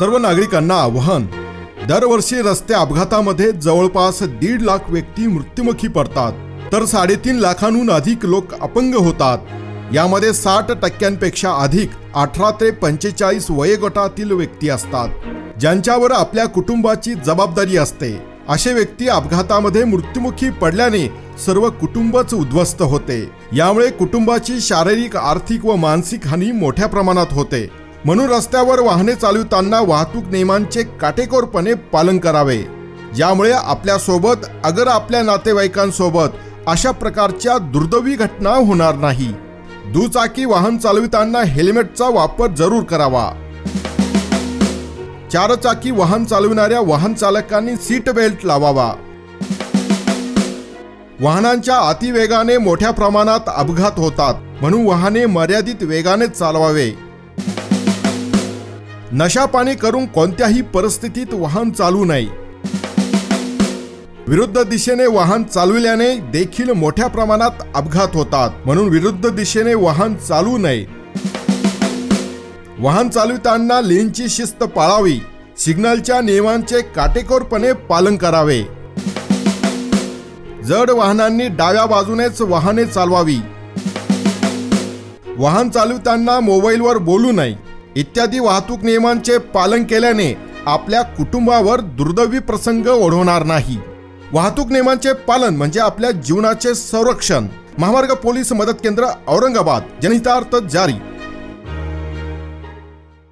सर्व नागरिकांना आव्हान दरवर्षी रस्ते अपघातामध्ये जवळपास दीड लाख व्यक्ती मृत्युमुखी पडतात तर साडेतीन लाखांहून अधिक लोक अपंग होतात. यामध्ये साठ टक्क्यांपेक्षा अधिक अठरा ते पंचेचाळीस वयोगटातील व्यक्ती असतात ज्यांच्यावर आपल्या कुटुंबाची जबाबदारी असते. असे व्यक्ती अपघातामध्ये मृत्युमुखी पडल्याने सर्व कुटुंबच उद्ध्वस्त होते. यामुळे कुटुंबाची शारीरिक आर्थिक व मानसिक हानी मोठ्या प्रमाणात होते. म्हणून रस्त्यावर वाहने चालविताना वाहतूक नियमांचे काटेकोरपणे पालन करावे. ज्यामुळे आपल्यासोबत अगर आपल्या नातेवाईकांसोबत अशा प्रकारच्या दुर्दैवी घटना होणार नाही. दुचाकी वाहन चालविताना हेल्मेटचा वापर जरूर करावा. चारचाकी वाहन चालविणाऱ्या वाहन चालकांनी सीट बेल्ट लावावा. वाहनांच्या अतिवेगाने मोठ्या प्रमाणात अपघात होतात म्हणून वाहने मर्यादित वेगाने चालवावे. नशापाणी करून कोणत्याही परिस्थितीत वाहन चालू नये विरुद्ध दिशेने वाहन चालविल्याने देखील मोठ्या प्रमाणात अपघात होतात. म्हणून विरुद्ध दिशेने वाहन चालू नये वाहन चालविताना लेनची शिस्त पाळावी. सिग्नलच्या नियमांचे काटेकोरपणे पालन करावे. जड वाहनांनी डाव्या बाजूनेच वाहने चालवावी. वाहन चालविताना मोबाईलवर बोलू नये इत्यादी वाहतूक नियमांचे पालन केल्याने आपल्या कुटुंबावर दुर्दैवी प्रसंग ओढवणार नाही. वाहतूक नियमांचे पालन म्हणजे आपल्या जीवनाचे संरक्षण. महामार्ग पोलीस मदत केंद्र औरंगाबाद. जनहितार्थ जारी.